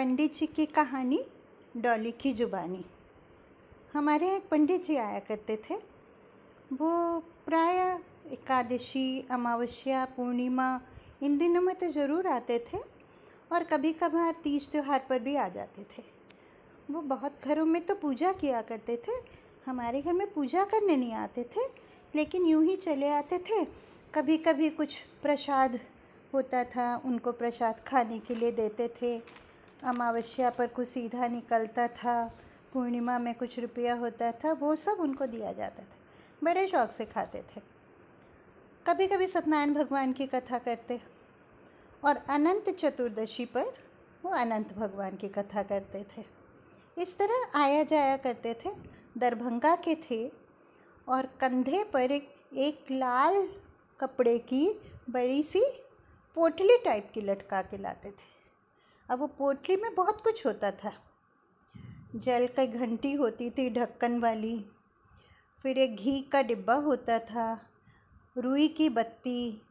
पंडित जी की कहानी, डॉली की जुबानी। हमारे यहाँ एक पंडित जी आया करते थे। वो प्राय एकादशी, अमावस्या, पूर्णिमा, इन दिनों में तो ज़रूर आते थे और कभी कभार तीज त्यौहार पर भी आ जाते थे। वो बहुत घरों में तो पूजा किया करते थे। हमारे घर में पूजा करने नहीं आते थे, लेकिन यूँ ही चले आते थे। कभी कभी कुछ प्रसाद होता था, उनको प्रसाद खाने के लिए देते थे। अमावस्या पर कुछ सीधा निकलता था पूर्णिमा में कुछ रुपया होता था वो सब उनको दिया जाता था। बड़े शौक से खाते थे। कभी कभी सत्यनारायण भगवान की कथा करते और अनंत चतुर्दशी पर वो अनंत भगवान की कथा करते थे। इस तरह आया जाया करते थे दरभंगा के थे और कंधे पर एक, एक लाल कपड़े की बड़ी सी पोटली टाइप की लटका के लाते थे। अब वो पोटली में बहुत कुछ होता था। जल की घंटी होती थी ढक्कन वाली, फिर एक घी का डिब्बा होता था, रुई की बत्ती,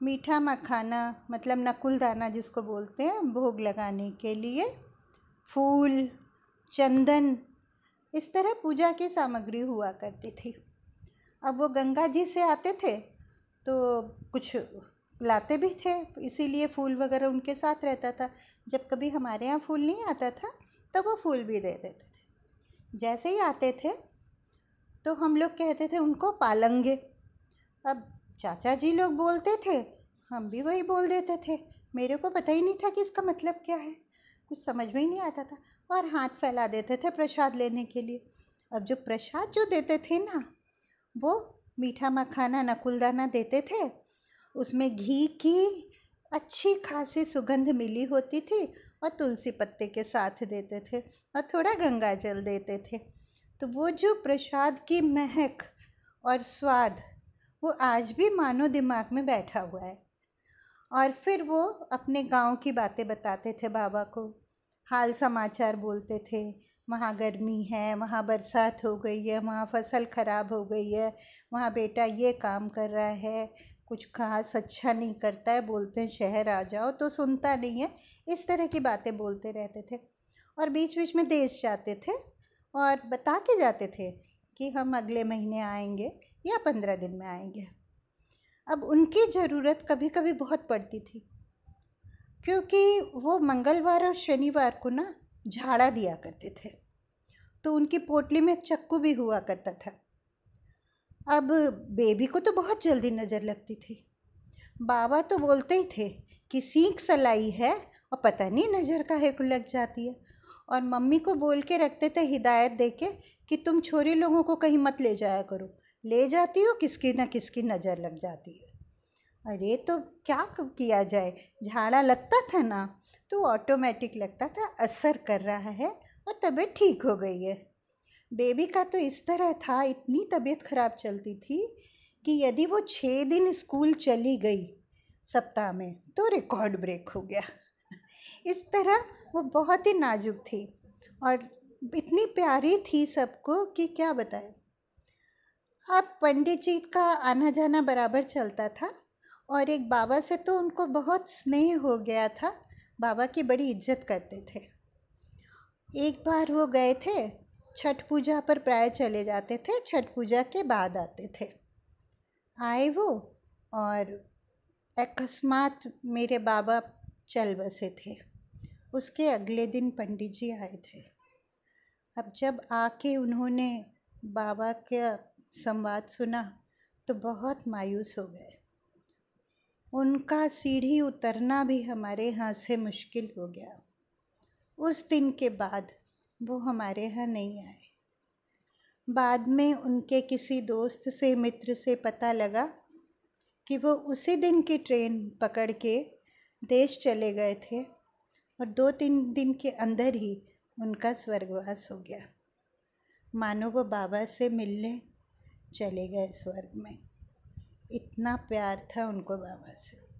मीठा मखाना मतलब नकुल दाना जिसको बोलते हैं, भोग लगाने के लिए, फूल, चंदन, इस तरह पूजा की सामग्री हुआ करती थी। अब वो गंगा जी से आते थे तो कुछ लाते भी थे, इसीलिए फूल वगैरह उनके साथ रहता था। जब कभी हमारे यहाँ फूल नहीं आता था तो वो फूल भी दे देते थे। जैसे ही आते थे तो हम लोग कहते थे उनको पालंगे। अब चाचा जी लोग बोलते थे, हम भी वही बोल देते थे। मेरे को पता ही नहीं था कि इसका मतलब क्या है। कुछ समझ में ही नहीं आता था और हाथ फैला देते थे प्रसाद लेने के लिए। अब जो प्रसाद जो देते थे ना, वो मीठा मखाना नकुलदाना देते थे उसमें घी की अच्छी खासी सुगंध मिली होती थी और तुलसी पत्ते के साथ देते थे और थोड़ा गंगा जल देते थे। तो वो जो प्रसाद की महक और स्वाद, वो आज भी मानो दिमाग में बैठा हुआ है। और फिर वो अपने गाँव की बातें बताते थे बाबा को। हाल समाचार बोलते थे, वहाँ गर्मी है, वहाँ बरसात हो गई है, वहाँ फ़सल ख़राब हो गई है, वहाँ बेटा ये काम कर रहा है कुछ खास अच्छा नहीं करता है, बोलते हैं, शहर आ जाओ तो सुनता नहीं है। इस तरह की बातें बोलते रहते थे। और बीच बीच में देश जाते थे और बता के जाते थे कि हम अगले महीने आएँगे या पंद्रह दिन में आएँगे। अब उनकी ज़रूरत कभी कभी बहुत पड़ती थी, क्योंकि वो मंगलवार और शनिवार को ना झाड़ा दिया करते थे। तो उनकी पोटली में चक्कू भी हुआ करता था। अब बेबी को तो बहुत जल्दी नज़र लगती थी। बाबा तो बोलते ही थे कि सीख सलाई है और पता नहीं नज़र का है को लग जाती है। और मम्मी को बोल के रखते थे हिदायत दे के कि तुम छोरी लोगों को कहीं मत ले जाया करो। ले जाती हो, किसकी ना किसकी नज़र लग जाती है। अरे तो क्या किया जाए? झाड़ा लगता था ना तो ऑटोमेटिक लगता था, असर कर रहा है और तबीयत ठीक हो गई है। बेबी का तो इस तरह था, इतनी तबीयत ख़राब चलती थी कि यदि वो छः दिन स्कूल चली गई सप्ताह में तो रिकॉर्ड ब्रेक हो गया। इस तरह वो बहुत ही नाजुक थी और इतनी प्यारी थी सबको कि क्या बताएँ। अब पंडित जी का आना जाना बराबर चलता था और एक बाबा से तो उनको बहुत स्नेह हो गया था, बाबा की बड़ी इज़्ज़त करते थे। एक बार वो गए थे छठ पूजा पर प्राय चले जाते थे, छठ पूजा के बाद आते थे। आए वो और अकस्मात मेरे बाबा चल बसे थे। उसके अगले दिन पंडित जी आए थे। अब जब आके उन्होंने बाबा का संवाद सुना तो बहुत मायूस हो गए। उनका सीढ़ी उतरना भी हमारे यहाँ से मुश्किल हो गया। उस दिन के बाद वो हमारे यहाँ नहीं आए। बाद में उनके किसी दोस्त से, मित्र से पता लगा कि वो उसी दिन की ट्रेन पकड़ के देश चले गए थे और दो तीन दिन के अंदर ही उनका स्वर्गवास हो गया। मानो वो बाबा से मिलने चले गए स्वर्ग में। इतना प्यार था उनको बाबा से।